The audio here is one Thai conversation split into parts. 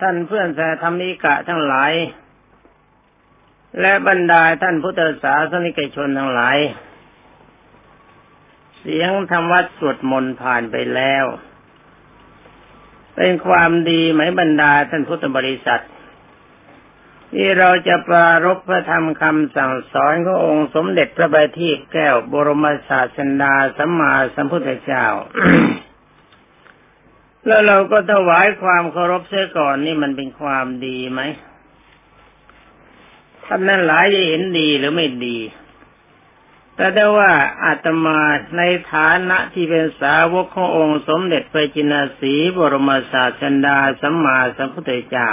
ท่านเพื่อนแสธรรมิกะทั้งหลาย และบรรดาท่านพุทธศาสนิกชนทั้งหลาย เสียงธรรมวัดสวดมนต์ผ่านไปแล้ว เป็นความดีไหมบรรดาท่านพุทธบริษัท ที่เราจะปรารบพระธรรมคำสั่งสอนขององค์สมเด็จพระบัณฑิตแก้วบรมศาสดาสัมมาสัมพุทธเจ้า แล้วเราก็ถวายความเคารพเสียก่อนนี่มันเป็นความดีไหมท่านนั้นหลายจะเห็นดีหรือไม่ดี แต่ได้ว่าอาตมาในฐานะที่เป็นสาวกขององค์สมเด็จพระจินสีบรมศาสดาสัมมาสัมพุทธเจ้า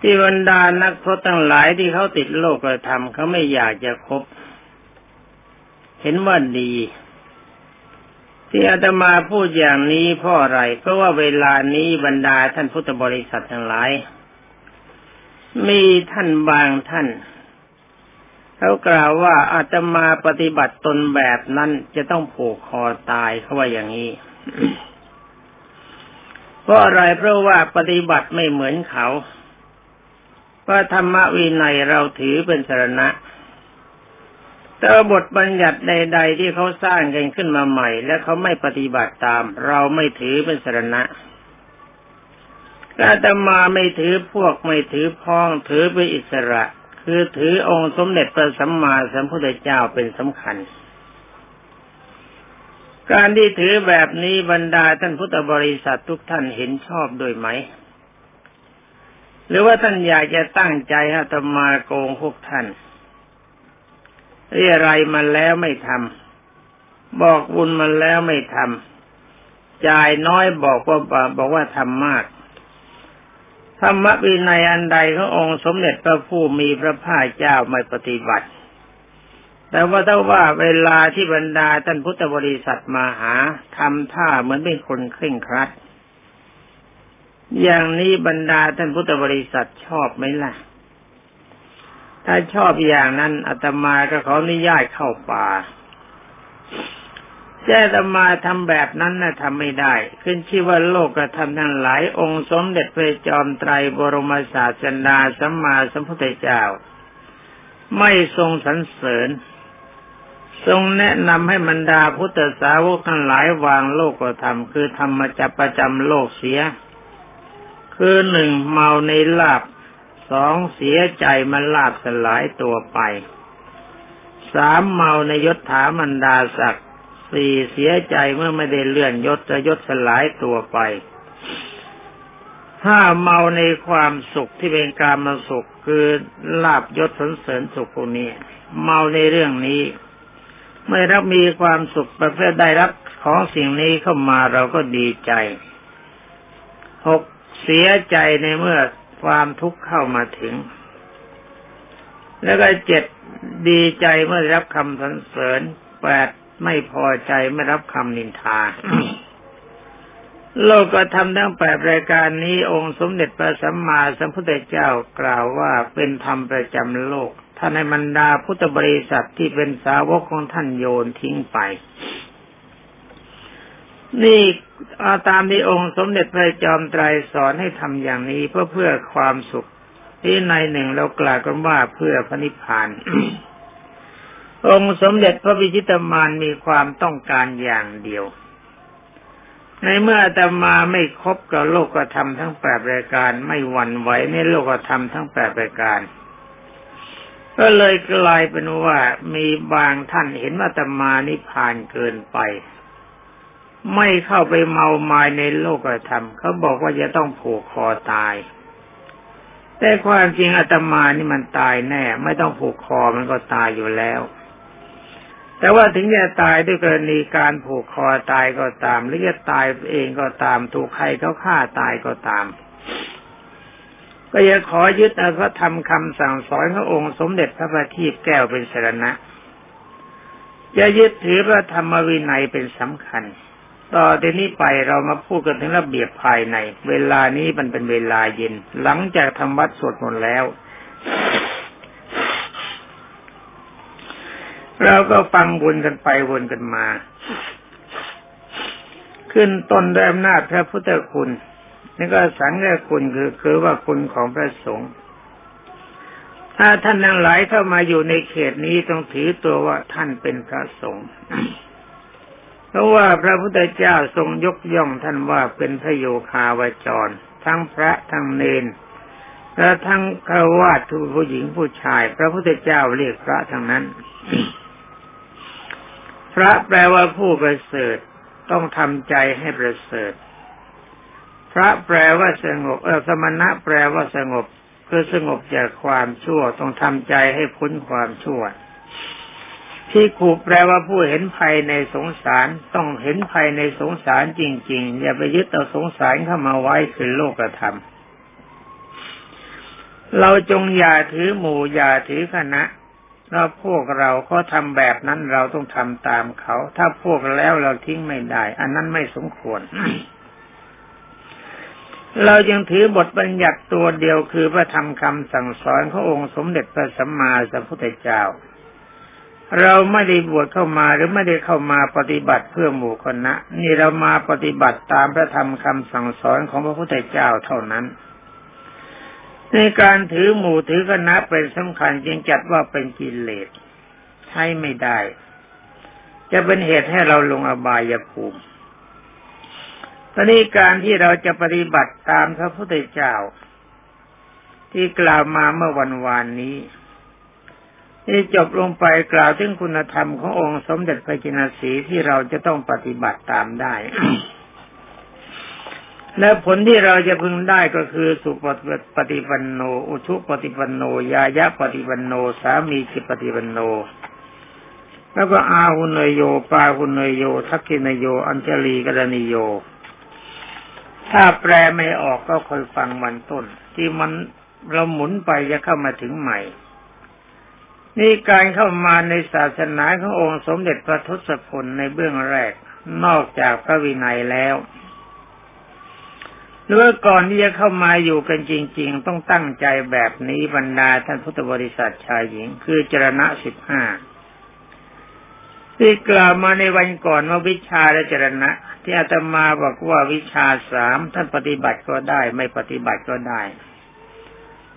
ที่บรรดานักพรตทั้งหลายที่เขาติดโลกธรรมเขาไม่อยากจะคบ เห็นว่าดี ที่อาตมาพูดอย่างนี้เพราะอะไร เพราะว่าเวลานี้บรรดาท่านพุทธบริษัททั้งหลาย มีท่านบางท่านเขากล่าวว่าอาตมาปฏิบัติตนแบบนั้นจะต้องผูกคอตายเขาว่าอย่างนี้ เพราะอะไรเพราะว่าปฏิบัติไม่เหมือนเขาว่าธรรมวินัยเราถือเป็นสรณะ แต่บทบัญญัติใด ๆ ที่เขาสร้างกันขึ้นมาใหม่ และเขาไม่ปฏิบัติตาม เราไม่ถือเป็นสรณะอาตมาไม่ถือพวกไม่ถือพ้องถือเป็นอิสระ คือถือองค์สมเด็จพระสัมมาสัมพุทธเจ้าเป็นสำคัญ การที่ถือแบบนี้บรรดาท่านพุทธบริษัททุกท่านเห็นชอบด้วยไหม หรือว่าท่านอยากจะตั้งใจอาตมาโกงพวกท่าน เรียอะไรมาแล้วไม่ทำบอกบุญมาแล้วไม่ทำจ่ายน้อยบอกว่าบอกว่าทำมากธรรมวินัยอันใดขององค์สมเด็จพระผู้มีพระภาคเจ้าไม่ปฏิบัติ แต่ว่าถ้าว่าเวลาที่บรรดาท่านพุทธบริษัทมาหาทำท่าเหมือนเป็นคนเคร่งครัด อย่างนี้บรรดาท่านพุทธบริษัทชอบไหมล่ะ ถ้าชอบอย่างนั้นอาตมาก็ขออนุญาตเข้าป่าแจ้อาตมาทำแบบนั้นน่ะทำไม่ได้ ขึ้นชื่อว่าโลกกระทำทั้งหลายองค์สมเด็จพระจอมไตรบรมศาสดาสัมมาสัมพุทธเจ้า ไม่ทรงสรรเสริญ ทรงแนะนำให้บรรดาพุทธสาวกทั้งหลายวางโลกกระทำคือธรรมจับประจำโลกเสีย คือหนึ่งเมาในลาบ สองเสียใจมันลาบสลายตัวไปสามเมาในยศถามันดาศักดิ์สี่เสียใจเมื่อไม่ได้เลื่อนยศจะยศสลายตัวไปห้าเมาในความสุขที่เป็นการมาสุขคือลาบยศสนเสริญสุขพวกนี้ เมาในเรื่องนี้ไม่รับมีความสุขประเภทได้รับของสิ่งนี้เข้ามาเราก็ดีใจหกเสียใจในเมื่อ ความทุกข์เข้ามาถึง แล้วก็เจ็ดดีใจเมื่อรับคำสรรเสริญแปดไม่พอใจไม่รับคำนินทา โลกก็ทำทั้งแปดรายการนี้องค์สมเด็จพระสัมมาสัมพุทธเจ้ากล่าวว่าเป็นธรรมประจำโลกท่านในบรรดาพุทธบริษัทที่เป็นสาวกของท่านโยนทิ้งไป นี่อาตามที่องค์สมเด็จพระจอมไตรสอนให้ทำอย่างนี้เพื่อเพื่อความสุข ที่ในหนึ่งเรากล่าวกันว่าเพื่อพระนิพพาน องค์สมเด็จพระวิจิตมานมีความต้องการอย่างเดียว ในเมื่ออาตมาไม่คบกับโลกธรรมทั้งแปดรายการไม่หวั่นไหวในโลกธรรมทั้งแปดรายการก็เลยกลายเป็นว่ามีบางท่านเห็นว่าอาตมานิพพานเกินไป ไม่เข้าไปเมามายในโลกธรรมเขาบอกว่าจะต้องผูกคอตาย แต่ความจริงอาตมานี่มันตายแน่ ไม่ต้องผูกคอมันก็ตายอยู่แล้ว แต่ว่าถึงจะตายด้วยกรณีการผูกคอตายก็ตาม หรือจะตายเองก็ตาม ถูกใครเขาฆ่าตายก็ตาม ก็ยังขอยึดเอาพระธรรมคำสั่งสอนขององค์สมเด็จพระบัณฑิตแก้วเป็นสรณะจะยึดถือพระธรรมวินัยเป็นสำคัญ ต่อทีนี้ไปเรามาพูดกันถึงระเบียบภายใน เวลานี้มันเป็นเวลาเย็น หลังจากทำวัดสวดมนต์แล้ว เราก็ฟังวนกันไปวนกันมา ขึ้นต้นด้วยอำนาจพระพุทธคุณนี่ก็สังฆคุณคือคือว่าคุณของพระสงฆ์ถ้าท่านทั้งหลายเข้ามาอยู่ในเขตนี้ต้องถือตัวว่าท่านเป็นพระสงฆ์ เพราะว่าพระพุทธเจ้าทรงยกย่องท่านว่าเป็นพระโยคาวจร ทั้งพระทั้งเนนและทั้งฆราวาสทุกผู้หญิงผู้ชาย พระพุทธเจ้าเรียกพระทั้งนั้น พระแปลว่าผู้ประเสริฐต้องทำใจให้ประเสริฐ พระแปลว่าสงบเออสมณะแปลว่าสงบคือสงบจากความชั่วต้องทำใจให้พ้นความชั่ว ที่ขูแปลว่าผู้เห็นภัยในสงสารต้องเห็นภัยในสงสารจริง ๆ อย่าไปยึดเอาสงสารเข้ามาไว้คือโลกธรรม เราจงอย่าถือหมู่อย่าถือคณะถ้าพวกเราเขาทำแบบนั้นเราต้องทำตามเขา ถ้าพวกแล้วเราทิ้งไม่ได้ อันนั้นไม่สมควร เรายังถือบทบัญญัติตัวเดียวคือพระธรรมคำสั่งสอนขององค์สมเด็จพระสัมมาสัมพุทธเจ้า เราไม่ได้บวชเข้ามาหรือไม่ได้เข้ามาปฏิบัติเพื่อหมู่คณะ นี่เรามาปฏิบัติตามพระธรรมคำสั่งสอนของพระพุทธเจ้าเท่านั้น ในการถือหมู่ถือคณะเป็นสำคัญจึงจัดว่าเป็นกิเลสใช้ไม่ได้ จะเป็นเหตุให้เราลงอบายภูมิตอนนี้การที่เราจะปฏิบัติตามพระพุทธเจ้า ที่กล่าวมาเมื่อวันวานนี้ นี่จบลงไปกล่าวถึงคุณธรรมขององค์สมเด็จพระจินสีที่เราจะต้องปฏิบัติตามได้ และผลที่เราจะพึงได้ก็คือสุปฏิปันโน อุชุปฏิปันโน ยายะปฏิปันโน สามีจิปฏิปันโน แล้วก็อาหุนโย ปาหุนโย ทักกินโย อัญชลีกรณีโย ถ้าแปลไม่ออกก็คอยฟังวันต้น ที่มันเราหมุนไปจะเข้ามาถึงใหม่ นี่การเข้ามาในศาสนาขององค์สมเด็จพระทศพลในเบื้องแรกนอกจากพระวินัยแล้วหรือว่าก่อนที่จะเข้ามาอยู่กันจริง ๆ ต้องตั้งใจแบบนี้บรรดาท่านพุทธบริษัทชายหญิง คือจรณะสิบห้าที่กล่าวมาในวันก่อนว่าวิชาและจรณะ ที่อาตมาบอกว่าวิชาสามท่านปฏิบัติก็ได้ ไม่ปฏิบัติก็ได้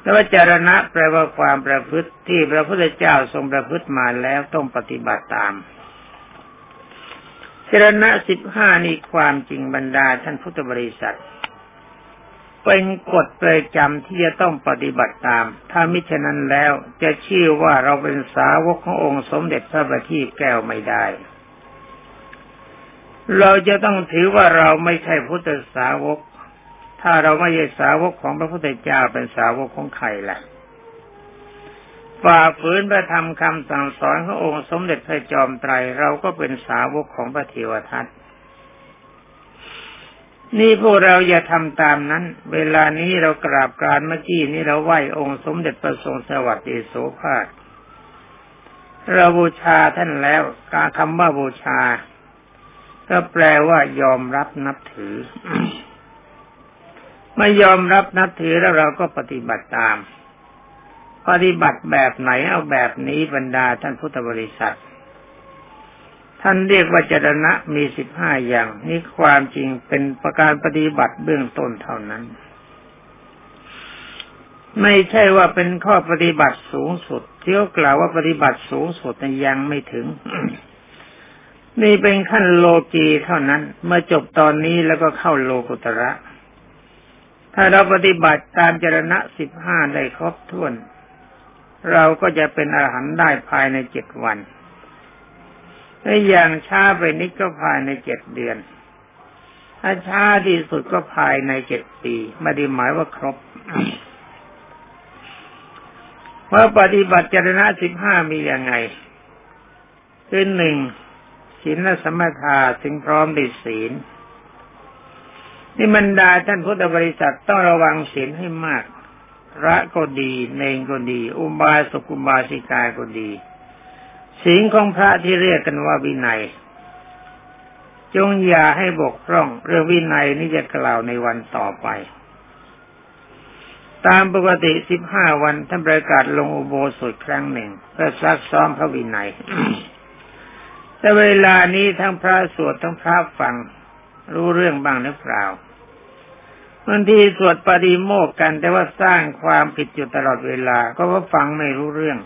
แต่ว่าจรณะแปลว่าความประพฤติที่พระพุทธเจ้าทรงประพฤติมาแล้วต้องปฏิบัติตาม จรณะสิบห้านี่ความจริงบรรดาท่านพุทธบริษัท เป็นกฎประจำที่จะต้องปฏิบัติตาม ถ้ามิฉะนั้นแล้วจะชื่อว่าเราเป็นสาวกขององค์สมเด็จพระบัณฑิตแก้วไม่ได้เราจะต้องถือว่าเราไม่ใช่พุทธสาวก ถ้าเราไม่ใช่สาวกของพระพุทธเจ้าเป็นสาวกของใครล่ะฝ่าฝืนพระธรรมคำสั่งสอนขององค์สมเด็จพระจอมไตรเราก็เป็นสาวกของพระเทวทัตนี่พวกเราอย่าทำตามนั้น เวลานี้เรากราบกรานเมื่อกี้นี้เราไหว้องค์สมเด็จพระทรงสวัสดิโสภาคเราบูชาท่านแล้ว การคำว่าบูชา ก็แปลว่ายอมรับนับถือ ไม่ยอมรับนับถือแล้วเราก็ปฏิบัติตาม ปฏิบัติแบบไหนเอาแบบนี้บรรดาท่านพุทธบริษัท ท่านเรียกว่าจรณะมีสิบห้าอย่าง นี่ความจริงเป็นประการปฏิบัติเบื้องต้นเท่านั้น ไม่ใช่ว่าเป็นข้อปฏิบัติสูงสุดที่เขากล่าวว่าปฏิบัติสูงสุดแต่ยังไม่ถึงนี่เป็นขั้นโลกีเท่านั้น เมื่อจบตอนนี้แล้วก็เข้าโลกุตระ ถ้าเราปฏิบัติตามจรณะสิบห้าได้ครบถ้วน เราก็จะเป็นอาหารได้ภายในเจ็ดวันถ้าอย่างช้าไปนิดก็ภายในเจ็ดเดือน ถ้าช้าที่สุดก็ภายในเจ็ดปีไม่ได้หมายว่าครบว่าะปฏิบัติจรณะสิบห้ามีอย่างไงคือหนึ่งศีลสมถาถึงพร้อมด้วยศีล นี่บรรดาท่านพุทธบริษัทต้องระวังศีลให้มากพระก็ดีเนงก็ดี อุบาสกุบาสิกาก็ดีศีลของพระที่เรียกกันว่าวินัย จงอย่าให้บกพร่อง เรื่องวินัยนี้จะกล่าวในวันต่อไป ตามปกติสิบห้าวันท่านประกาศลงอุโบสถครั้งหนึ่งเพื่อซักซ้อมพระวินัย แต่เวลานี้ทั้งพระสวดทั้งพระฟังรู้เรื่องบ้างหรือเปล่า บางทีสวดปฏิโมกกัน แต่ว่าสร้างความผิดอยู่ตลอดเวลา ก็เพราะฟังไม่รู้เรื่อง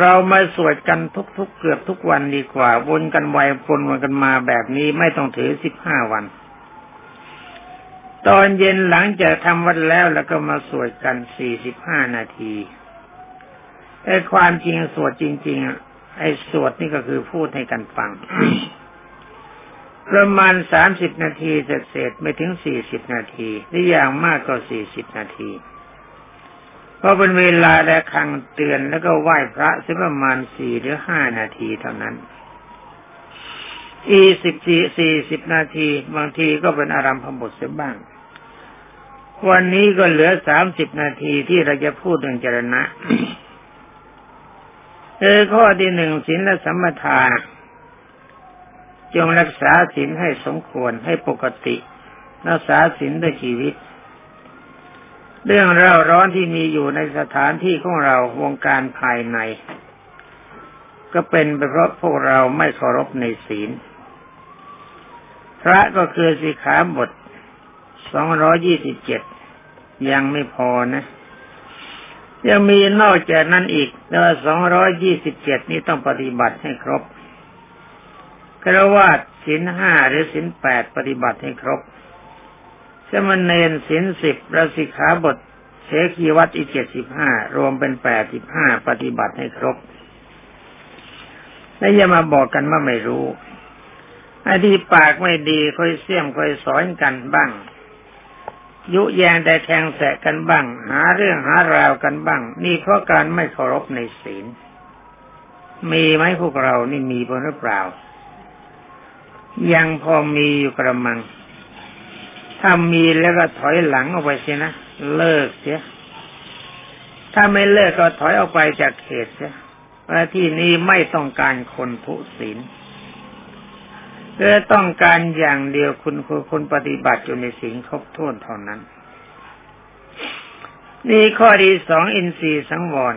เรามาสวดกันทุกๆเกือบทุกวันดีกว่า วนกันไววนวนกันมาแบบนี้ไม่ต้องถือสิบห้าวัน ตอนเย็นหลังจากทำวัดแล้วแล้วก็มาสวดกันสี่สิบห้านาทีไอ้ความจริงสวดจริง ๆ ไอ้สวดนี่ก็คือพูดให้กันฟัง ประมาณสามสิบนาทีเสร็จเสร็จไม่ถึงสี่สิบนาทีหรืออย่างมากก็สี่สิบนาทีเพราะเป็นเวลาและคังเตือนแล้วก็ไหว้พระสักประมาณสี่หรือห้านาทีเท่านั้น อีสิบสี่สี่สิบนาทีบางทีก็เป็นอารัมพบทเสียบ้าง วันนี้ก็เหลือสามสิบนาทีที่เราจะพูดเรื่องจรณะเออข้อที่หนึ่งศีลและสัมมาทาน จงรักษาศีลให้สมควรให้ปกติ รักษาศีลด้วยชีวิต เรื่องเร่าร้อนที่มีอยู่ในสถานที่ของเราวงการภายใน ก็เป็นเพราะพวกเราไม่เคารพในศีล พระก็คือสิขาบทสองร้อยี่สิบเจ็ดยังไม่พอนะ ยังมีนอกจากนั้นอีกแต่ว่าสองร้อยี่สิบเจ็ดนี้ต้องปฏิบัติให้ครบ ครวาสศีลห้าหรือศีลแปดปฏิบัติให้ครบสมณเณรศีลสิบระสิกขาบทเสขีวัตอีกเจ็ดสิบห้ารวมเป็นแปดสิบห้าปฏิบัติให้ครบแล้วอย่ามาบอกกันว่าไม่รู้ไอ้ที่ปากไม่ดีค่อยเสี่ยมค่อยสอนกันบ้าง ยุแยงแต่แทงแสะกันบ้าง หาเรื่องหาราวกันบ้าง นี่เพราะการไม่เคารพในศีล มีไหมพวกเรานี่มีหรือเปล่า ยังพอมีอยู่กระมัง ถ้ามีแล้วก็ถอยหลังออกไปเสียนะ เลิกเสีย ถ้าไม่เลิกก็ถอยออกไปจากเขตเสียเพราที่นี้ไม่ต้องการคนทุศีลเพื่อต้องการอย่างเดียวคุณคือคนปฏิบัติอยู่ในสิ่งครบถ้วนเท่านั้น นี่ข้อที่สองอินทรีย์สังวร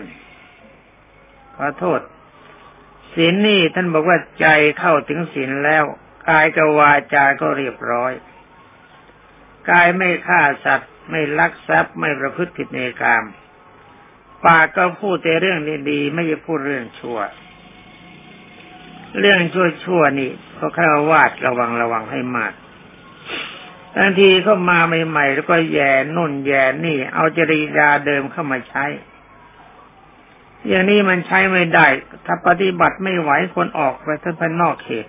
ขอโทษศีลนี่ท่านบอกว่าใจเข้าถึงศีลแล้ว กายกับวาจาก็เรียบร้อย กายไม่ฆ่าสัตว์ ไม่ลักทรัพย์ไม่ประพฤติผิดในกามปากก็พูดแต่เรื่องดีๆไม่ใช่พูดเรื่องชั่ว เรื่องชั่วๆนี่ก็คาวาดระวังระวังให้มากบางทีเข้ามาใหม่ๆแล้วก็แย่นุ่นแย่นี่ เอาจริยาเดิมเข้ามาใช้ อย่างนี้มันใช้ไม่ได้ ถ้าปฏิบัติไม่ไหวคนออกไปท่านภายนอกเขต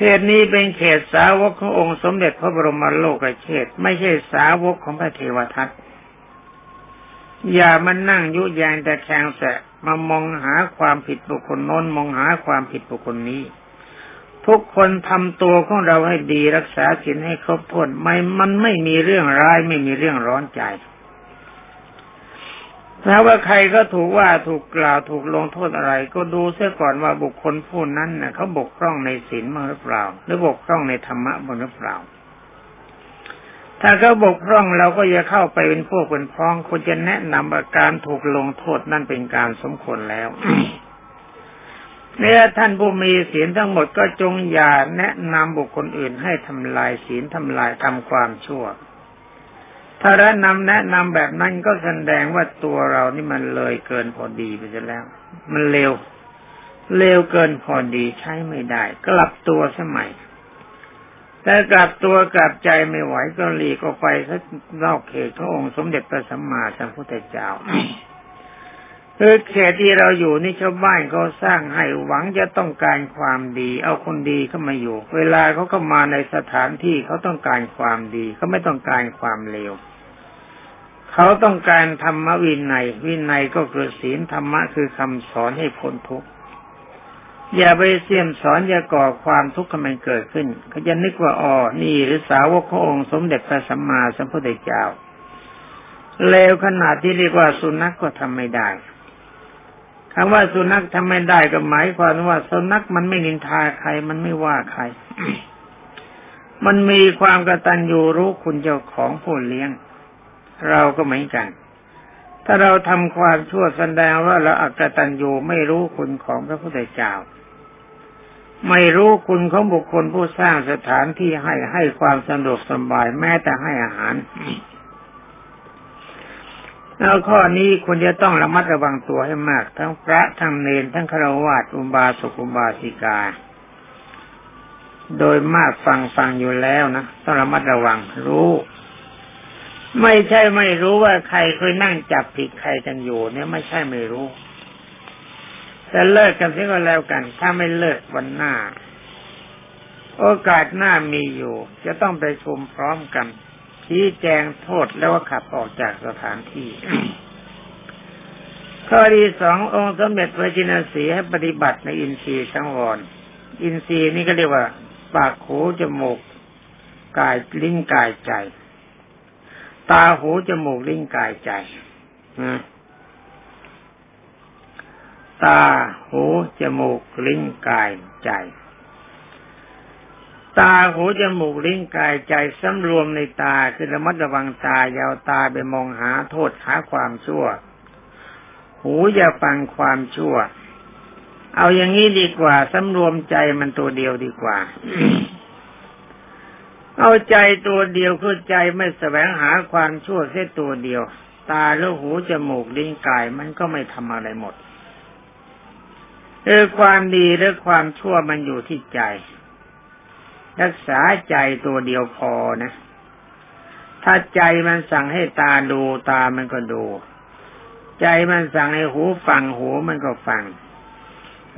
เขตนี้เป็นเขตสาวกขององค์สมเด็จพระบรมโลกเขต ไม่ใช่สาวกของพระเทวทัตอย่ามานั่งยุยงแต่แข่งแสะมามองหาความผิดบุคคลโน้นมองหาความผิดบุคคลนี้ ทุกคนทำตัวของเราให้ดีรักษาศีลให้ครบถ้วนไม่มันไม่มีเรื่องร้ายไม่มีเรื่องร้อนใจ ถ้าว่าใครก็ถูกว่าถูกกล่าวถูกลงโทษอะไร ก็ดูเสียก่อนว่าบุคคลผู้นั้นเน่ะเขาบกพร่องในศีลบ้างหรือเปล่า หรือบกพร่องในธรรมะบ้างหรือเปล่า ถ้าเขาบกพร่องเราก็อย่าเข้าไปเป็นพวกเป็นพ้องควรจะแนะนำอาการถูกลงโทษนั่นเป็นการสมควรแล้วเนี่ยท่านผู้มีศีลทั้งหมดก็จงอย่าแนะนำบุคคลอื่นให้ทำลายศีลทำลายทำความชั่ว ถ้าแนะนำแนะนำแบบนั้นก็แสดงว่าตัวเรานี่มันเลยเกินพอดีไปแล้ว มันเร็ว เร็วเกินพอดีใช้ไม่ได้ กลับตัวสมัยแต่กลับตัวกลับใจไม่ไหวก็หลีก็ไปสักนอกเขตขององค์สมเด็จพระสัมมาสัมพุทธเจ้าคือเขตที่เราอยู่นี่ชาวบ้านเขาสร้างให้หวังจะต้องการความดี เอาคนดีเข้ามาอยู่ เวลาเขาเข้ามาในสถานที่เขาต้องการความดีเขาไม่ต้องการความเลว เขาต้องการธรรมวินัย วินัยก็คือศีลธรรมะคือคำสอนให้พ้นทุกข์อย่าไปเสี่ยมสอนอย่าก่อความทุกข์ให้มันเกิดขึ้นเขาจะนึกว่าอ๋อนี่หรือสาวกขององค์สมเด็จพระสัมมาสัมพุทธเจ้าเลวขนาดที่เรียกว่าสุนัขกก็ทำไม่ได้คำว่าสุนัขทำไม่ได้ก็หมายความว่าสุนัขมันไม่นินทาใคร มันไม่ว่าใคร มันมีความกตัญญูรู้คุณเจ้าของผู้เลี้ยง เราก็เหมือนกัน ถ้าเราทำความชั่วแสดงว่าเราอักตันยูไม่รู้คุณของพระพุทธเจ้า ไม่รู้คุณของบุคคลผู้สร้างสถานที่ให้ให้ความสะดวกสบายแม้แต่ให้อาหารแล้วข้อนี้คุณจะต้องระมัดระวังตัวให้มาก ทั้งพระทั้งเนรทั้งฆราวาสอุบาสกอุบาสิกา โดยมากฟังฟังอยู่แล้วนะต้องระมัดระวังรู้ ไม่ใช่ไม่รู้ว่าใครเคยนั่งจับผิดใครกันอยู่ เนี่ยไม่ใช่ไม่รู้ แต่เลิกกันเสียก็แล้วกัน ถ้าไม่เลิกวันหน้า โอกาสหน้ามีอยู่ จะต้องไปชุมพร้อมกันชี้แจงโทษแล้วก็ขับออกจากสถานที่ข้อที่สององค์สมเด็จพระจินสีให้ปฏิบัติในอินทรีย์สังวรอินทรีย์นี่ก็เรียกว่า ปากหูจมูกกายลิ้นกายใจ ตาหูจมูกลิ้นกายใจตาหูจมูกลิ้นกายใจ ตาหูจมูกลิ้นกายใจสำรวมในตาคือระมัดระวังตายาวตาไปมองหาโทษหาความชั่ว หูอย่าฟังความชั่ว เอาอย่างนี้ดีกว่าสำรวมใจมันตัวเดียวดีกว่า เอาใจตัวเดียวคือใจไม่แสวงหาความชั่วแค่ตัวเดียว ตาแล้วหูจมูกลิ้นกายมันก็ไม่ทำอะไรหมดเออความดีและความชั่วมันอยู่ที่ใจ รักษาใจตัวเดียวพอนะ ถ้าใจมันสั่งให้ตาดูตามันก็ดู ใจมันสั่งให้หูฟังหูมันก็ฟัง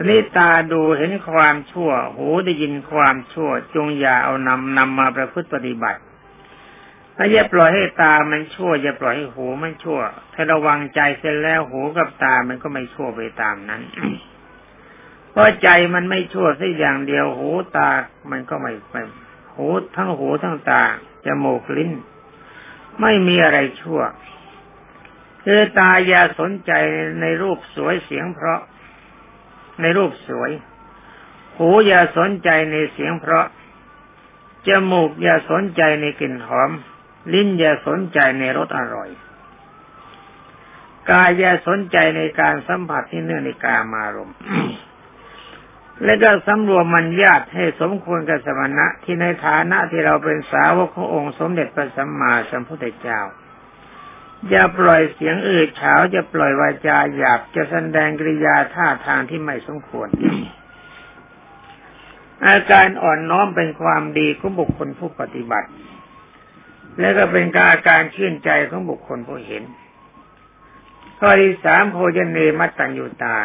นี่ตาดูเห็นความชั่ว หูได้ยินความชั่ว จงอย่าเอานำนำมาประพฤติปฏิบัติถ้าอย่าปล่อยให้ตามันชั่ว อย่าปล่อยให้หูมันชั่ว ถ้าระวังใจเสร็จแล้วหูกับตามันก็ไม่ชั่วไปตามนั้น เพราะใจมันไม่ชั่วสักอย่างเดียว หูตา มันก็ไม่ไปหูทั้งหูทั้งตาจมูกลิ้น ไม่มีอะไรชั่วคือตาอย่าสนใจในรูปสวยเสียงเพราะ ในรูปสวย หูอย่าสนใจในเสียงเพราะ จมูกอย่าสนใจในกลิ่นหอม ลิ้นอย่าสนใจในรสอร่อย กายอย่าสนใจในการสัมผัสที่เนื่องในกามารมณ์และก็สำรวมมันญาติให้สมควรกับสมณะที่ในฐานะที่เราเป็นสาวกขององค์สมเด็จพระสัมมาสัมพุทธเจ้า อย่าปล่อยเสียงอื่นเฉาจะปล่อยวาจาหยาบจะแสดงกริยาท่าทางที่ไม่สมควร อาการอ่อนน้อมเป็นความดีของบุคคลผู้ปฏิบัติ และก็เป็นการอาการชื่นใจของบุคคลผู้เห็นข้อที่สามโพชเนมัตตัญญูตา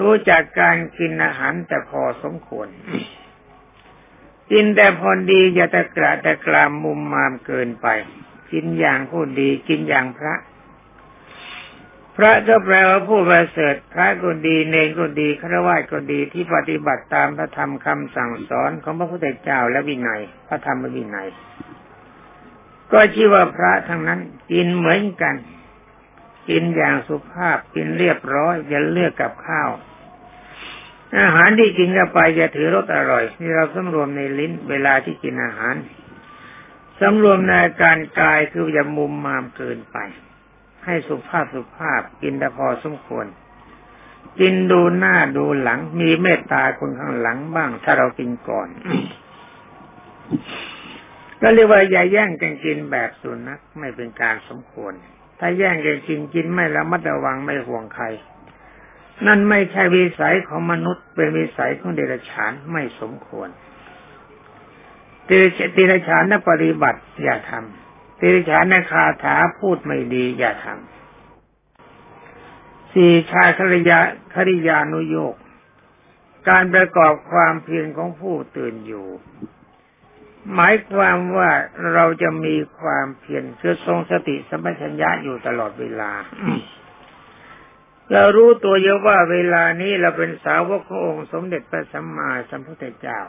รู้จักการกินอาหารแต่พอสมควร กินแต่พอดีอย่าตะกระตะกรามมุมมามเกินไป กินอย่างผู้ดีกินอย่างพระ พระก็แปลว่าผู้ประเสริฐพระก็ดีเนรก็ดีฆราวาสก็ดีที่ปฏิบัติตามพระธรรมคำสั่งสอนของพระพุทธเจ้าและวินัย พระธรรมวินัย ก็ชื่อว่าพระทั้งนั้นกินเหมือนกัน กินอย่างสุภาพกินเรียบร้อยอย่าเลือกกับข้าวอาหารที่กินเข้าไปอย่าถือรสอร่อย นี่เราสำรวมในลิ้นเวลาที่กินอาหาร สำรวมในการกายคืออย่ามุมมามเกินไป ให้สุภาพสุภาพกินแต่พอสมควร กินดูหน้าดูหลัง มีเมตตาคนข้างหลังบ้าง ถ้าเรากินก่อน ก็เรียกว่าอย่าแย่งกันกินแบบสุนัขไม่เป็นการสมควร ถ้าแย่งกันกินกินไม่ระมัดระวังไม่ห่วงใคร นั่นไม่ใช่วิสัยของมนุษย์เป็นวิสัยของเดรัจฉานไม่สมควร เดรัจฉานนปฏิบัติ อย่าทำเดรัจฉานนคาถาพูดไม่ดี อย่าทำสี่ชายคริยาคริยานุโยกการประกอบความเพียรของผู้ตื่นอยู่ หมายความว่าเราจะมีความเพียรคือทรงสติสัมปชัญญะอยู่ตลอดเวลา เรารู้ตัวเยอะว่าเวลานี้เราเป็นสาวกขององค์สมเด็จพระสัมมาสัมพุทธเจ้า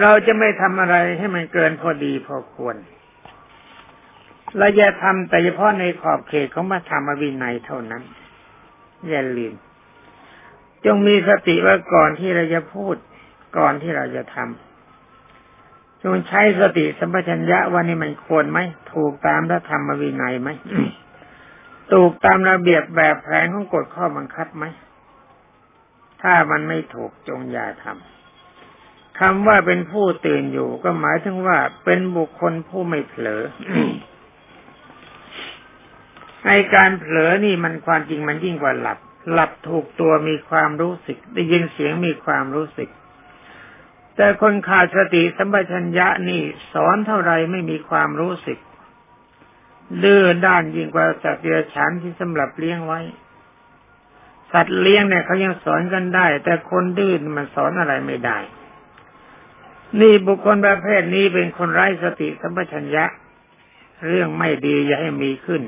เราจะไม่ทำอะไรให้มันเกินพอดีพอควรเราจะทำแต่เฉพาะในขอบเขตของพระธรรมวินัยเท่านั้น อย่าลืม จงมีสติว่าก่อนที่เราจะพูด ก่อนที่เราจะทำจงใช้สติสัมปชัญญะว่านี่มันควรไหมถูกตามพระธรรมวินัยไหมถูกตามระเบียบแบบแผนของกฎข้อบังคับไหมถ้ามันไม่ถูกจงอย่าทำ คำว่าเป็นผู้ตื่นอยู่ ก็หมายถึงว่าเป็นบุคคลผู้ไม่เผลอในการเผลอนี่มันความจริงมันยิ่งกว่าหลับ หลับถูกตัวมีความรู้สึก ได้ยินเสียงมีความรู้สึก แต่คนขาดสติสัมปชัญญะนี่ สอนเท่าไรไม่มีความรู้สึกดื้อด้านยิ่งกว่าสัตว์เดรัจฉานที่สำหรับเลี้ยงไว้ สัตว์เลี้ยงเนี่ยเขายังสอนกันได้ แต่คนดื้อมันสอนอะไรไม่ได้ นี่บุคคลประเภทนี้เป็นคนไร้สติสัมปชัญญะ เรื่องไม่ดีอย่าให้มีขึ้น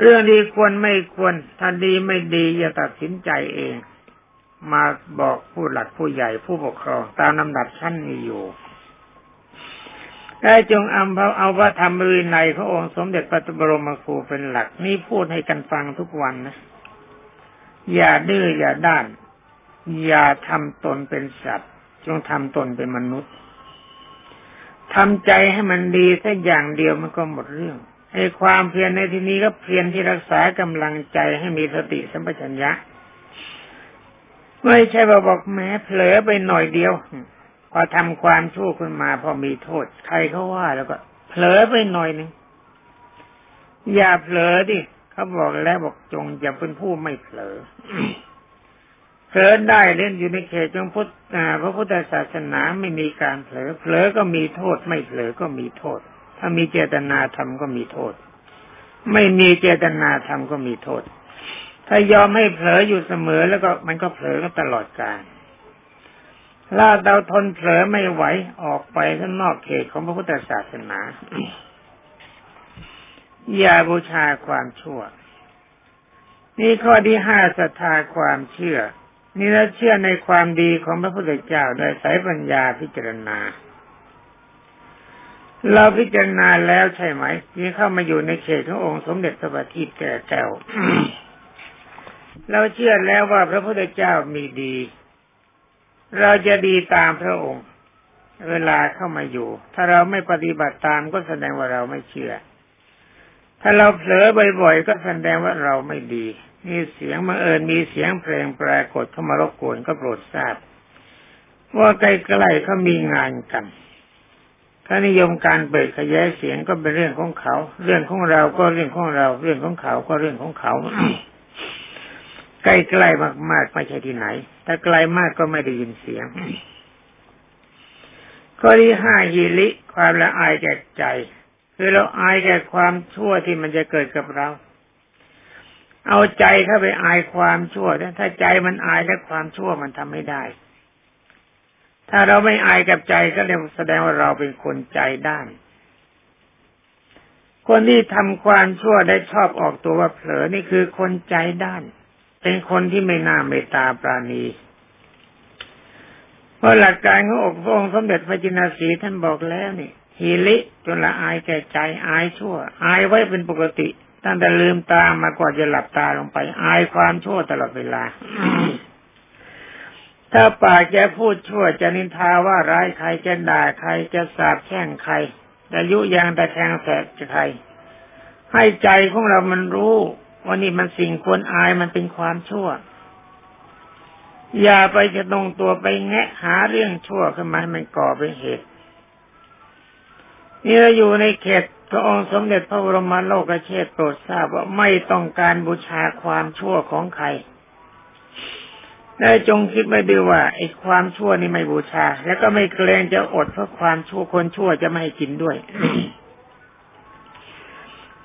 เรื่องดีควรไม่ควรถ้าดีไม่ดีอย่าตัดสินใจเอง มาบอกผู้หลักผู้ใหญ่ผู้ปกครอง ตามลำดับชั้นมีอยู่ได้จงอำเอาพระธรรมวินัยพระองค์สมเด็จพระบรมครูเป็นหลัก นี่พูดให้กันฟังทุกวันนะ อย่าดื้ออย่าด้าน อย่าทำตนเป็นสัตว์ จงทำตนเป็นมนุษย์ทำใจให้มันดีแค่อย่างเดียวมันก็หมดเรื่องไอ้ความเพียรในที่นี้ก็เพียรที่รักษากำลังใจให้มีสติสัมปชัญญะไม่ใช่ว่าบอกแม้เผลอไปหน่อยเดียว พอทำความชั่วขึ้นมา พอมีโทษ ใครเขาว่าแล้วก็เผลอไปหน่อยหนึ่งอย่าเผลอดิเขาบอกแล้วบอกจงอย่าเป็นผู้ไม่เผลอ เผลอได้เล่นอยู่ในเขตจงพุทธพระพุทธศาสนาไม่มีการเผลอเผลอก็มีโทษ ไม่เผลอก็มีโทษ ถ้ามีเจตนาทำก็มีโทษ ไม่มีเจตนาทำก็มีโทษ ถ้ายอมให้เผลออยู่เสมอแล้วก็มันก็เผลอก็ตลอดกาลถ้าเราทนเผลอไม่ไหวออกไปข้างนอกเขตของพระพุทธศาสนาอย่าบูชาความชั่ว นี่ข้อที่ห้าศรัทธาความเชื่อ นี่เราเชื่อในความดีของพระพุทธเจ้าโดยสายปัญญาพิจารณา เราพิจารณาแล้วใช่ไหมที่เข้ามาอยู่ในเขตขององค์สมเด็จพระบัณฑิตแก่แก้วเราเชื่อแล้วว่าพระพุทธเจ้ามีดี เราจะดีตามพระองค์ เวลาเข้ามาอยู่ ถ้าเราไม่ปฏิบัติตามก็แสดงว่าเราไม่เชื่อ ถ้าเราเผลอบ่อยๆก็แสดงว่าเราไม่ดี มีเสียงมาเอิญมีเสียงเพลงปรากฏเข้ามารบกวนก็โปรดทราบ ว่าใกล้ๆเขามีงานกันเขานิยมการเปิดขยายเสียงก็เป็นเรื่องของเขา เรื่องของเราก็เรื่องของเรา เรื่องของเขาก็เรื่องของเขา ใกล้ๆมากๆไม่ใช่ที่ไหน ถ้าไกลมากก็ไม่ได้ยินเสียงข้อที่ห้าฮิริความละอายแก่ใจ คือเราอายแก่ความชั่วที่มันจะเกิดกับเรา เอาใจเข้าไปอายความชั่วถ้าใจมันอายและความชั่วมันทำไม่ได้ ถ้าเราไม่อายกับใจก็แสดงว่าเราเป็นคนใจด้านคนที่ทำความชั่วได้ชอบออกตัวว่าเผลอนี่คือคนใจด้าน เป็นคนที่ไม่น่าเมตตาปราณีเพราะหลักการของอกพระองค์สมเด็จพระจินสีท่านบอกแล้วนี่ฮีริจนละอายแก่ใจอายชั่ว อายไว้เป็นปกติ ตั้งแต่ลืมตามากว่าจะหลับตาลงไป อายความชั่วตลอดเวลา ถ้าปากจะพูดชั่วจะนินทาว่าร้ายใครจะด่าใครจะสาบแช่งใครจะยุยางตะแคงแสบจะใคร ให้ใจของเรามันรู้ว่านี่มันสิ่งควรอายมันเป็นความชั่ว อย่าไปจะตรงตัวไปแงะหาเรื่องชั่วขึ้นมาให้มันก่อเป็นเหตุนี่เราอยู่ในเขตพ ระองค์สมเด็จพระบรมโลกเชษโปรดทราบว่าไม่ต้องการบูชาความชั่วของใครได้จงคิดไว้ด้วยว่าไอ้ความชั่วนี่ไม่บูชา แล้วก็ไม่เกรงจะอดเพราะความชั่วคนชั่วจะไม่ให้กินด้วย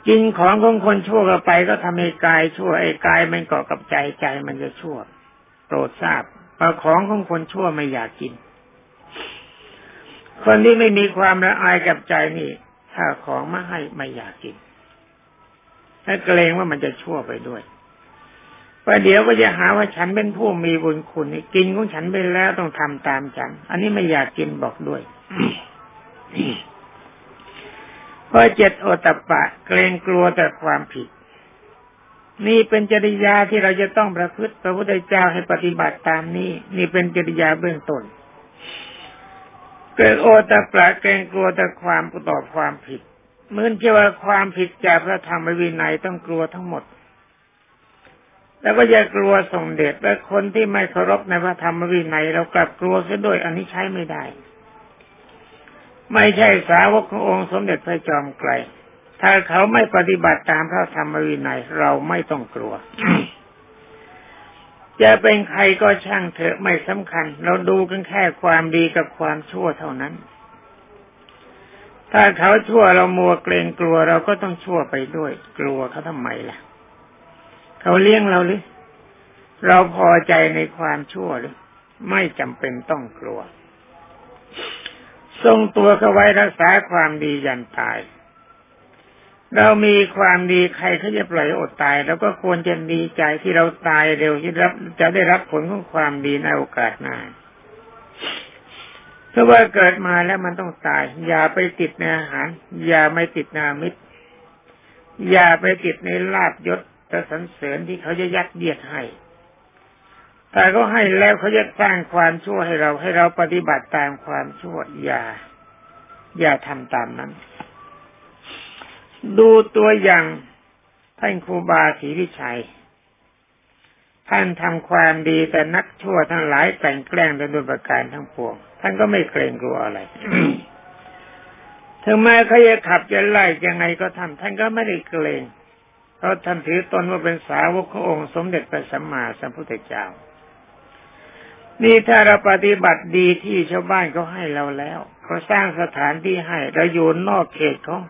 กินของของคนชั่วกันไปก็ทำให้กายชั่วไอ้กายมันเกาะกับใจใจมันจะชั่ว โปรดทราบพอของของคนชั่วไม่อยากกิน คนที่ไม่มีความละอายกับใจนี่ ถ้าของมาให้ไม่อยากกินถ้าเกรงว่ามันจะชั่วไปด้วยประเดี๋ยวก็จะหาว่าฉันเป็นผู้มีบุญคุณกินของฉันไปแล้วต้องทำตามฉัน อันนี้ไม่อยากกินบอกด้วยข้อเจ็ดโอตปะ เกรงกลัวแต่ความผิด นี่เป็นจริยาที่เราจะต้องประพฤติพระพุทธเจ้าให้ปฏิบัติตามนี้ นี่เป็นจริยาเบื้องต้น เกิดโอตปะเกรงกลัวแต่ความต่อความผิดเหมือนเชื่อว่าความผิดจากพระธรรมวินัยต้องกลัวทั้งหมด แล้วก็อย่ากลัวส่งเดชและคนที่ไม่เคารพในพระธรรมวินัยเรากลับกลัวเสียด้วยอันนี้ใช้ไม่ได้ ไม่ใช่สาวกขององค์สมเด็จพระจอมไกลถ้าเขาไม่ปฏิบัติตามพระธรรมวินัยเราไม่ต้องกลัว จะเป็นใครก็ช่างเถอะไม่สำคัญ เราดูกันแค่ความดีกับความชั่วเท่านั้น ถ้าเขาชั่วเรามัวเกรงกลัวเราก็ต้องชั่วไปด้วย กลัวเขาทำไมล่ะ เขาเลี้ยงเราหรือเราพอใจในความชั่วหรือไม่จำเป็นต้องกลัว ทรงตัวเขาไว้รักษาความดียันตาย เรามีความดีใครเขาจะปล่อยอดตายเราก็ควรจะดีใจที่เราตายเร็วที่รับจะได้รับผลของความดีในโอกาสหน้าเพราะว่าเกิดมาแล้วมันต้องตาย อย่าไปติดในอาหาร อย่าไม่ติดนามิตร อย่าไปติดในลาบยศแต่สรรเสริญที่เขาจะยัดเยียดให้แต่ก็ให้แล้วเขาจะสร้างความชั่วให้เราให้เราปฏิบัติตามความชั่วอย่า อย่าทำตามนั้น ดูตัวอย่างท่านครูบาศรีวิชัย ท่านทำความดีแต่นักชั่วทั้งหลายแต่งแกล้งโดยประการทั้งปวง ท่านก็ไม่เกรงกลัวอะไร ถึงแม้เขาจะขับจะไล่ยังไงก็ทำท่านก็ไม่ได้เกรง เพราะท่านถือตนว่าเป็นสาวกขององค์สมเด็จพระสัมมาสัมพุทธเจ้า นี่ถ้าเราปฏิบัติดีที่ชาวบ้านเขาให้เราแล้วเขาสร้างสถานที่ให้เราอยู่นอกเขตของ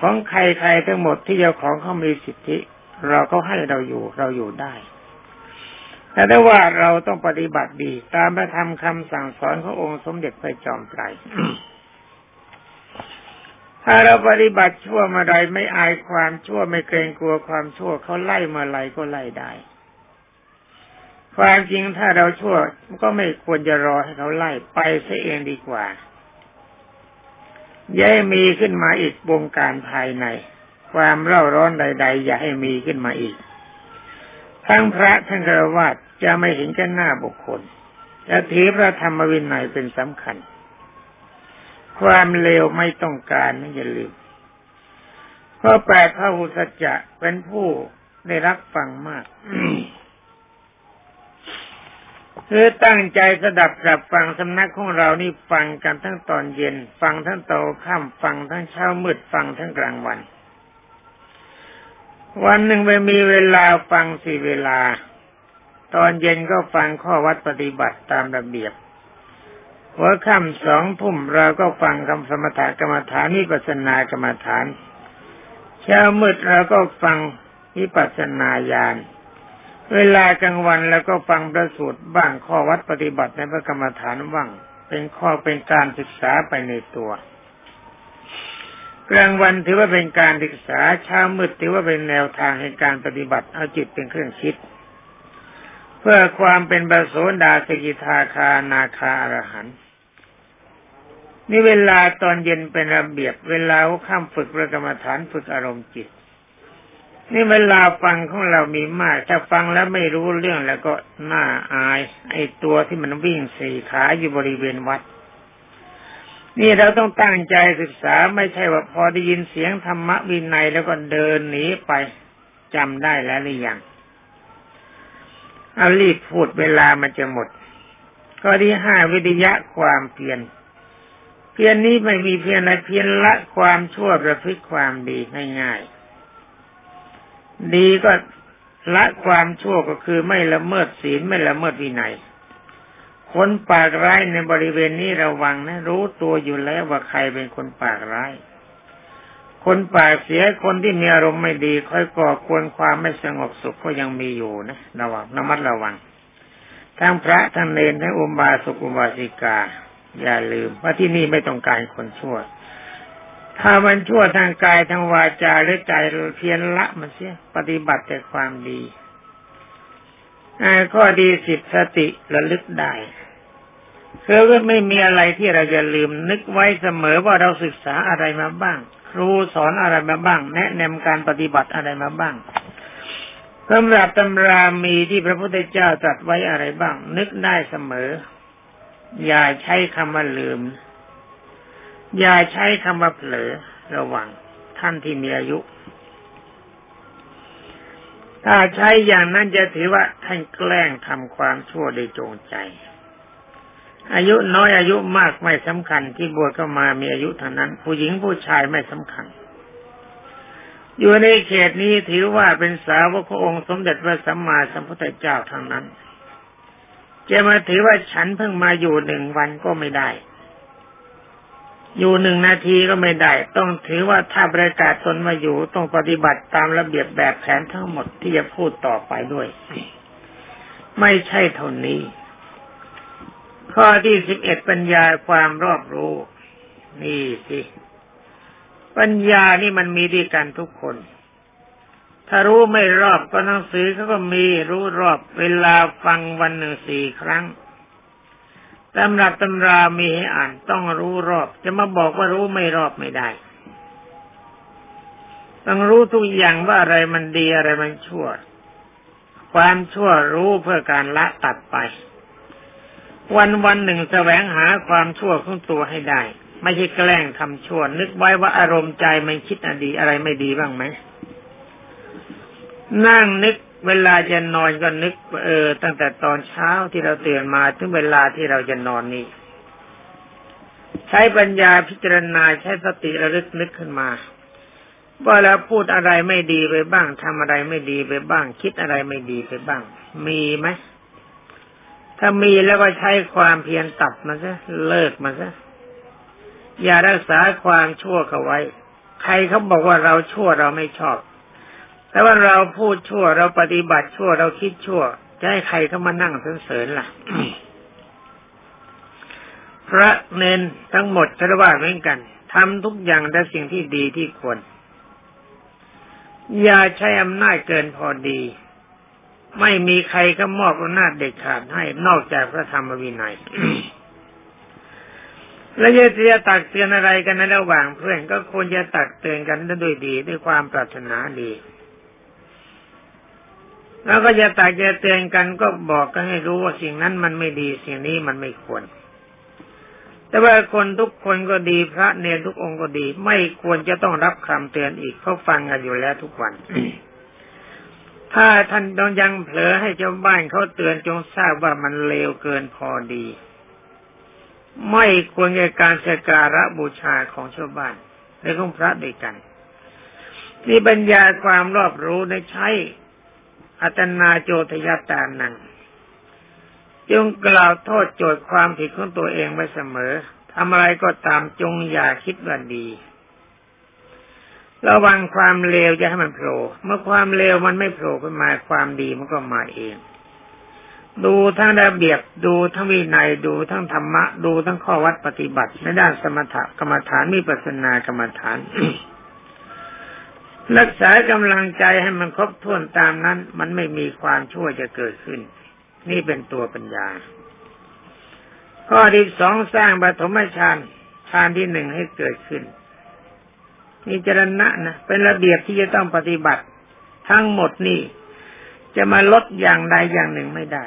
ของใครๆทั้งหมดที่เจ้าของเขามีสิทธิ เราก็ให้เราอยู่เราอยู่ได้ แต่ถ้าว่าเราต้องปฏิบัติดี ตามพระธรรมคำสั่งสอนขององค์สมเด็จพระจอมไตรถ้าเราปฏิบัติชั่วมาใดไม่อายความชั่วไม่เกรงกลัวความชั่วเขาไล่มาไล่ก็ไล่ได้ ความจริงถ้าเราชั่วก็ไม่ควรจะรอให้เขาไล่ไปซะเองดีกว่า อย่าให้มีขึ้นมาอีกวงการภายใน ความเร่าร้อนใด ๆ อย่าให้มีขึ้นมาอีก ทั้งพระทั้งฆราวาสจะไม่เห็นกันหน้าบุคคลจะถือพระธรรมวินัยเป็นสำคัญ ความเลวไม่ต้องการนะอย่าลืมเพราะแปดพระหุสัจจะเป็นผู้ได้รับฟังมาก คือตั้งใจสดับกับฟังสำนักของเรานี่ฟังกันทั้งตอนเย็น ฟังทั้งตอนค่ำฟังทั้งเช้ามืดฟังทั้งกลางวัน วันหนึ่งไม่มีเวลาฟังสี่เวลา ตอนเย็นก็ฟังข้อวัดปฏิบัติตามระเบียบหัวค่ำสองทุ่มเราก็ฟังคำสมถกรรมฐานนิปัสนากรรมฐาน เช้ามืดเราก็ฟังนิปัสนาญาณ เวลากลางวันแล้วก็ฟังประสูตรบ้างข้อวัดปฏิบัติในพระกรรมฐานว่าง เป็นข้อเป็นการศึกษาไปในตัว กลางวันถือว่าเป็นการศึกษาเช้ามืดถือว่าเป็นแนวทางในการปฏิบัติเอาจิตเป็นเครื่องคิด เพื่อความเป็นบาโสดาสกิทาคานาคาอรหันต์นี่เวลาตอนเย็นเป็นระเบียบ เวลาข้ามฝึกประกรรมฐานฝึกอารมณ์จิต นี่เวลาฟังของเรามีมาก ถ้าฟังแล้วไม่รู้เรื่องแล้วก็น่าอาย ไอ้ตัวที่มันวิ่งสี่ขาอยู่บริเวณวัด นี่เราต้องตั้งใจศึกษาไม่ใช่ว่าพอได้ยินเสียงธรรมะวินัยแล้วก็เดินหนีไปจำได้แล้วหรือยังเอารีบพูดเวลามันจะหมดข้อที่ห้าวิทยะความเพียรเพียรนี้ไม่มีเพียรอะไรเพียรละความชั่วประพฤติความดีง่ายๆ ดีก็ละความชั่วก็คือไม่ละเมิดศีลไม่ละเมิดวินัยคนปากร้ายในบริเวณนี้ระวังนะ รู้ตัวอยู่แล้วว่าใครเป็นคนปากร้าย คนปากเสียคนที่มีอารมณ์ไม่ดีค่อยก่อควรความไม่สงบสุขก็ยังมีอยู่นะระวังระมัดระวังทั้งพระทั้งเนรทั้งอุบาสกอุบาสิกา อย่าลืมว่าที่นี่ไม่ต้องการคนชั่ว ถ้ามันชั่วทางกายทางวาจาหรือใจเพียรละมันเสียปฏิบัติแต่ความดีข้อดีสิบสติระลึกได้คือว่าไม่มีอะไรที่เราจะลืมนึกไว้เสมอว่าเราศึกษาอะไรมาบ้าง ครูสอนอะไรมาบ้าง แนะนำการปฏิบัติอะไรมาบ้างสำหรับตำรามีที่พระพุทธเจ้าตรัสไว้อะไรบ้าง นึกได้เสมอ อย่าใช้คำว่าลืม อย่าใช้คำว่าเผลอระวังท่านที่มีอายุ ถ้าใช้อย่างนั้นจะถือว่าท่านแกล้งทำความชั่วโดยจงใจ อายุน้อยอายุมากไม่สำคัญที่บวชก็มามีอายุเท่านั้น ผู้หญิงผู้ชายไม่สำคัญ อยู่ในเขตนี้ถือว่าเป็นสาวกพระองค์สมเด็จพระสัมมาสัมพุทธเจ้าทั้งนั้น จะมาถือว่าฉันเพิ่งมาอยู่หนึ่งวันก็ไม่ได้ อยู่หนึ่งนาทีก็ไม่ได้ ต้องถือว่าถ้าประกาศตนมาอยู่ต้องปฏิบัติตามระเบียบแบบแผนทั้งหมดที่จะพูดต่อไปด้วย ไม่ใช่เท่านี้ ข้อที่สิบเอ็ดปัญญาความรอบรู้ นี่สิ ปัญญานี่มันมีดีกันทุกคน ถ้ารู้ไม่รอบก็หนังสือเขาก็มีรู้รอบเวลาฟังวันหนึ่งสี่ครั้ง ตำรับตำรามีให้อ่านต้องรู้รอบ จะมาบอกว่ารู้ไม่รอบไม่ได้ ต้องรู้ทุกอย่างว่าอะไรมันดีอะไรมันชั่ว ความชั่วรู้เพื่อการละตัดไป วันวันหนึ่งแสวงหาความชั่วของตัวให้ได้ ไม่ใช่แกล้งทำชั่ว นึกไว้ว่าอารมณ์ใจมันคิดอดีอะไรไม่ดีบ้างไหมนั่งนึก เวลาจะนอนก็นึกเออ ตั้งแต่ตอนเช้าที่เราตื่นมาถึงเวลาที่เราจะนอนนี้ใช้ปัญญาพิจารณาใช้สติระลึกนึกขึ้นมาว่าแล้วพูดอะไรไม่ดีไปบ้างทำอะไรไม่ดีไปบ้าง คิดอะไรไม่ดีไปบ้าง มีไหมถ้ามีแล้วก็ใช้ความเพียรตัดมันซะเลิกมันซะอย่ารักษาความชั่วเขาไว้ ใครเขาบอกว่าเราชั่วเราไม่ชอบ แต่ว่าเราพูดชั่วเราปฏิบัติชั่วเราคิดชั่ว จะให้ใครเข้ามานั่งเสริญล่ะ พระเนนทั้งหมดคารวะเหมือนกันทำทุกอย่างแต่สิ่งที่ดีที่ควร อย่าใช้อำนาจเกินพอดี ไม่มีใครก็มอบอำนาจเด็ดขาดให้นอกจากพระธรรมวินัยและจะจะตักเตือนอะไรกันในระหว่างเพื่อนก็ควรจะตักเตือนกันด้วยดีด้วยความปรารถนาดี แล้วก็จะตักจะเตือนกันก็บอกกันให้รู้ว่าสิ่งนั้นมันไม่ดีสิ่งนี้มันไม่ควร แต่ว่าคนทุกคนก็ดีพระเนรทุกองค์ก็ดี ไม่ควรจะต้องรับคำเตือนอีกเพราะฟังกันอยู่แล้วทุกวัน ถ้าท่านต้องยังเผลอให้เจ้าบ้านเขาเตือนจงทราบว่ามันเลวเกินพอดี ไม่ควรแก่การสการะบูชาของชาวบ้านและของพระด้วยกันนี่ปัญญาความรอบรู้ในใช้ อัตนาโจทยตานังจงกล่าวโทษโจทย์ความผิดของตัวเองไว้เสมอทำอะไรก็ตามจงอย่าคิดว่าดี ระวังความเลวจะให้มันโผล่เมื่อความเลวมันไม่โผล่ขึ้นมาความดีมันก็มาเอง ดูทั้งระเบียบดูทั้งวินัยดูทั้งธรรมะ ดูทั้งข้อวัดปฏิบัติในด้านสมถกรรมฐานมีปัสนากรรมฐาน รักษากำลังใจให้มันครบถ้วนตามนั้น มันไม่มีความชั่วจะเกิดขึ้น นี่เป็นตัวปัญญา ข้อที่สองสร้างปฐมฌานฌานที่หนึ่งให้เกิดขึ้นนี่จรณะนะเป็นระเบียบที่จะต้องปฏิบัติ ทั้งหมดนี่จะมาลดอย่างใดอย่างหนึ่งไม่ได้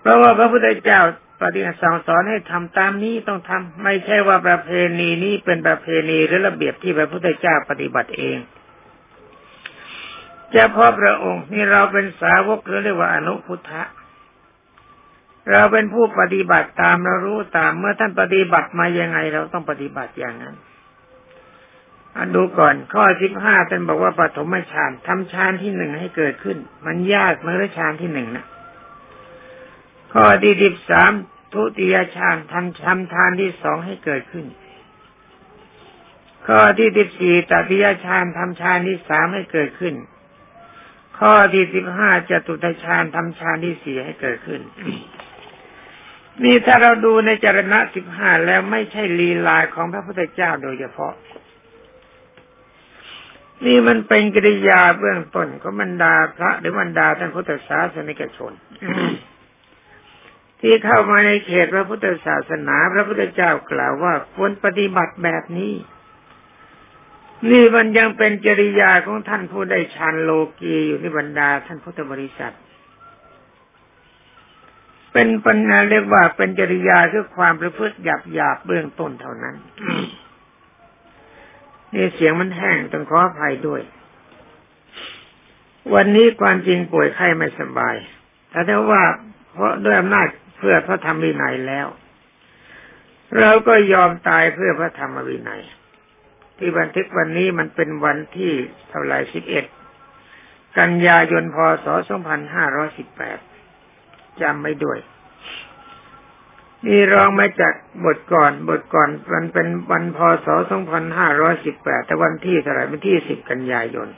เพราะว่าพระพุทธเจ้า ปฏิบัติสั่งสอนให้ทำตามนี้ต้องทำไม่ใช่ว่าประเพณีนี้เป็นประเพณีหรือระเบียบที่พระพุทธเจ้าปฏิบัติเองจะพาะพระองค์นี่เราเป็นสาวกหรือเรียกว่าอนุพุทธะเราเป็นผู้ปฏิบัติตามเรารู้ตามเมื่อท่านปฏิบัติมายังไง เราต้องปฏิบัติอย่างนั้นอันดูก่อนข้อสิบห้าท่านบอกว่าปฐมฌานทำฌานที่หนึ่งให้เกิดขึ้น มันยากเมื่อฌานที่หนึ่งนะข้อที่สิบสาม ทุติยฌานทำทำทานที่สองให้เกิดขึ้น ข้อที่สิบสี่ตติยฌานทำฌานที่สามให้เกิดขึ้น ข้อที่สิบห้าจตุตฌานทำฌานที่สี่ให้เกิดขึ้น นี่ถ้าเราดูในจรณะสิบห้าแล้วไม่ใช่ลีลาของพระพุทธเจ้าโดยเฉพาะ นี่มันเป็นกิริยาเบื้องต้นของบรรดาพระหรือบรรดาท่านพุทธศาสนิกชน ที่เข้ามาในเขตพระพุทธศาสนา พระพุทธเจ้ากล่าวว่าควรปฏิบัติแบบนี้ นี่มันยังเป็นจริยาของท่านผู้ได้ฌานโลกีอยู่ในบรรดาท่านพุทธบริษัท เป็นปัญญาเรียกว่าเป็นจริยาคือความประพฤติหยาบหยาบเบื้องต้นเท่านั้นนี่เสียงมันแห้งต้องขออภัยด้วย วันนี้ความจริงป่วยไข้ไม่สบายแต่ถ้าว่าเพราะด้วยอำนาจ พื่อพระธรรมวินัยแล้ว เราก็ยอมตายเพื่อพระธรรมวินัย ที่บันทึกวันนี้มันเป็นวันที่เท่าไรสิบเอ็ดกันยายนพศสองพันห้าร้อยสิบแปดจำไม่ด้วยนี่รองมาจากบทก่อนบทก่อนมันเป็นวันพศสองพันห้าร้อยสิบแปดแต่วันที่เท่าไรวันที่สิบกันยายน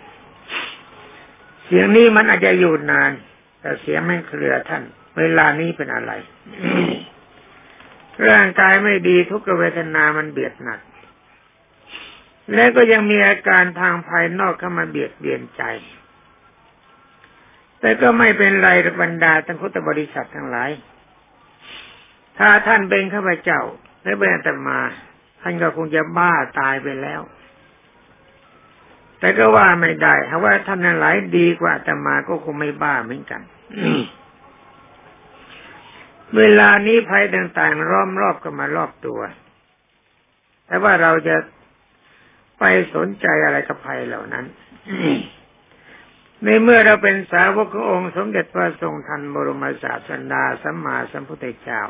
เสียงนี้มันอาจจะอยู่นาน แต่เสียงไม่เคลือท่าน เวลานี้เป็นอะไร ร่างกายไม่ดีทุกเวทนามันเบียดหนัก และก็ยังมีอาการทางภายนอกเข้ามาเบียดเบียนใจ แต่ก็ไม่เป็นไรบรรดาทั้งพุทธบริษัททั้งหลาย ถ้าท่านเป็นข้าพเจ้าและเป็นอาตมา ท่านก็คงจะบ้าตายไปแล้ว แต่ก็ว่าไม่ได้ถ้าว่าท่านนั้นหลายดีกว่าอาตมาก็คงไม่บ้าเหมือนกัน เวลานี้ภัยต่างๆล้อมรอบกันมารอบตัว แต่ว่าเราจะไปสนใจอะไรกับภัยเหล่านั้นในเมื่อเราเป็นสาวกขององค์สมเด็จพระทรงทันบรมศาสดาสัมมาสัมพุทธเจ้า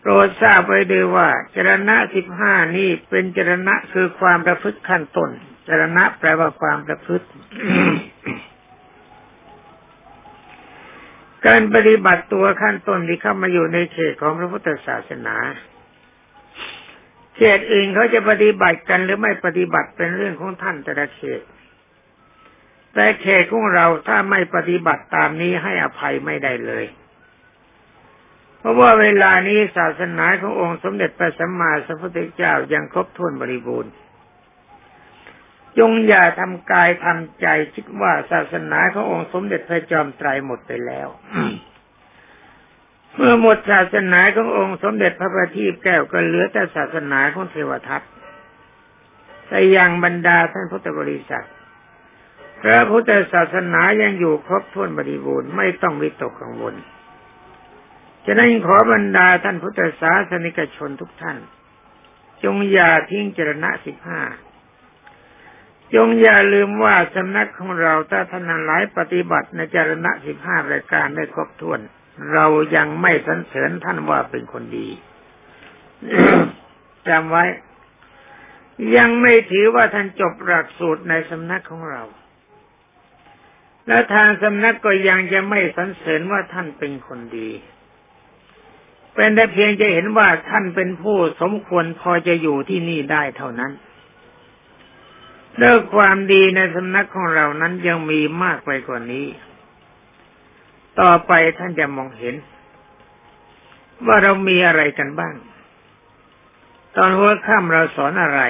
โปรดทราบไว้ด้วยว่า จรณะสิบห้านี้เป็นจรณะคือความประพฤติขั้นต้น จรณะแปลว่าความประพฤติ การปฏิบัติตัวขั้นต้นที่เข้ามาอยู่ในเขตของพระพุทธศาสนาเขตอื่นเขาจะปฏิบัติกันหรือไม่ปฏิบัติเป็นเรื่องของท่านแต่ละเขต แต่เขตของเราถ้าไม่ปฏิบัติตามนี้ให้อภัยไม่ได้เลย เพราะว่าเวลานี้ศาสนาขององค์สมเด็จพระสัมมาสัมพุทธเจ้ายังครบถ้วนบริบูรณ์ จงอย่าทำกายทำใจคิดว่าศาสนาขององค์สมเด็จพระจอมไตรหมดไปแล้วเมื่อหมดศาสนาขององค์สมเด็จพระบัณฑิตแก้วก็เหลือแต่ศาสนาของเทวทัตแต่ยังบรรดาท่านพุทธบริษัทพระพุทธศาสนายังอยู่ครบถ้วนบริบูรณ์ไม่ต้องวิตกกังวลฉะนั้นขอบรรดาท่านพุทธศาสนิกชนทุกท่าน จงอย่าทิ้งจรณะสิบห้า จงอย่าลืมว่าสำนักของเราถ้าท่านหลายปฏิบัติในจารณะสิบห้ารายการได้ครบถ้วน เรายังไม่สรรเสริญท่านว่าเป็นคนดีจำไว้ ยังไม่ถือว่าท่านจบหลักสูตรในสำนักของเรา และทางสำนักก็ยังจะไม่สรรเสริญว่าท่านเป็นคนดี เป็นแต่เพียงจะเห็นว่าท่านเป็นผู้สมควรพอจะอยู่ที่นี่ได้เท่านั้น เลิกความดีในสำนักของเรานั้นยังมีมากไปกว่านี้ ต่อไปท่านจะมองเห็น ว่าเรามีอะไรกันบ้าง ตอนหัวค่ำเราสอนอะไร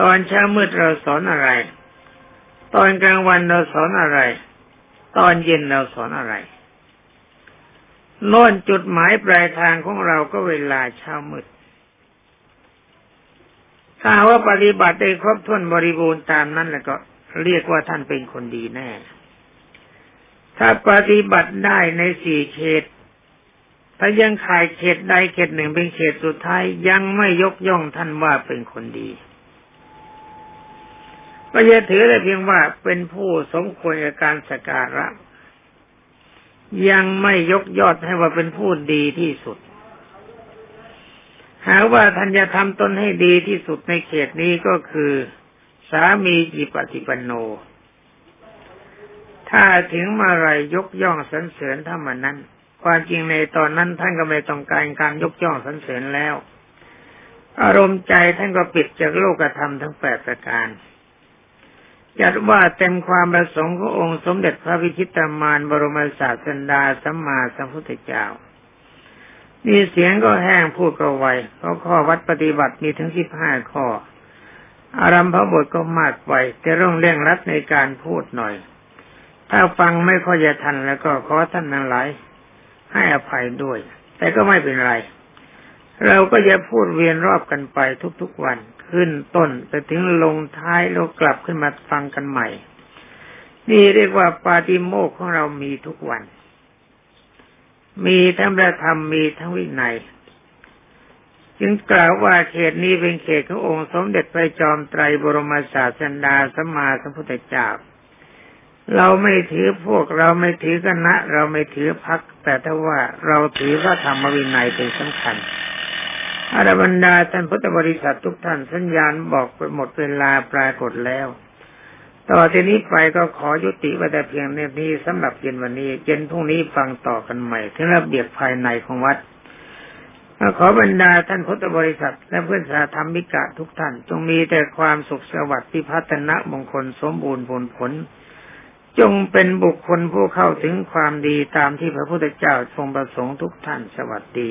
ตอนเช้ามืดเราสอนอะไร ตอนกลางวันเราสอนอะไร ตอนเย็นเราสอนอะไรโน่นจุดหมายปลายทางของเราก็เวลาเช้ามืด ถ้าว่าปฏิบัติได้ครบถ้วนบริบูรณ์ตามนั้นแล้วก็เรียกว่าท่านเป็นคนดีแน่ ถ้าปฏิบัติได้ในสี่เขต ถ้ายังขายเขตใดเขตหนึ่งเป็นเขตสุดท้ายยังไม่ยกย่องท่านว่าเป็นคนดีก็จะถือได้เพียงว่าเป็นผู้สมควรกับการสการะ ยังไม่ยกยอดให้ว่าเป็นผู้ดีที่สุด หากว่าท่านจะทำตนให้ดีที่สุดในเขตนี้ก็คือ สามีจิปฏิปันโน ถ้าถึงมาไรยกย่องสรรเสริญถ้ามันนั้น ความจริงในตอนนั้นท่านก็ไม่ต้องการการยกย่องสรรเสริญแล้ว อารมณ์ใจท่านก็ปิดจากโลกธรรมทั้งแปดประการจัดว่าเต็มความประสงค์ขององค์สมเด็จพระวิชิตามานบรมศาสดาสัมมาสัมพุทธเจ้า มีเสียงก็แห้งพูดก็ไวเพราะข้อวัดปฏิบัติมีถึงสิบห้าข้อ อารัมพบทก็มากไปจะต้องเร่งรัดในการพูดหน่อย ถ้าฟังไม่ค่อยจะทันแล้วก็ขอท่านนั้นหลายให้อภัยด้วย แต่ก็ไม่เป็นไร เราก็จะพูดเวียนรอบกันไปทุกๆวัน ขึ้นต้นไปถึงลงท้ายเรากลับขึ้นมาฟังกันใหม่ นี่เรียกว่าปาติโมกของเรามีทุกวัน มีทั้งพระธรรมมีทั้งวินัย จึงกล่าวว่าเขตนี้เป็นเขตขององค์สมเด็จพระจอมไตรบรมศาสดาสัมมาสัมพุทธเจ้า เราไม่ถือพวกเราไม่ถือคณะ เราไม่ถือพัก แต่ถ้าว่าเราถือพระธรรมวินัยเป็นสำคัญอารบรรดาท่านพุทธบริษัททุกท่านสัญญาณบอกไปหมดเวลาปรากฏแล้ว ต่อจากนี้ไปก็ขอยุติไว้แต่เพียงในนี้สำหรับเย็นวันนี้เย็นพรุ่งนี้ฟังต่อกันใหม่ถึงระเบียบภายในของวัดขอบรรดาท่านพุทธบริษัท และเพื่อนสาธรรมิกะทุกท่าน จงมีแต่ความสุขสวัสดิ์พิพัฒนะมงคลสมบูรณ์ผลผล จงเป็นบุคคลผู้เข้าถึงความดีตามที่พระพุทธเจ้าทรงประสงค์ทุกท่านสวัสดี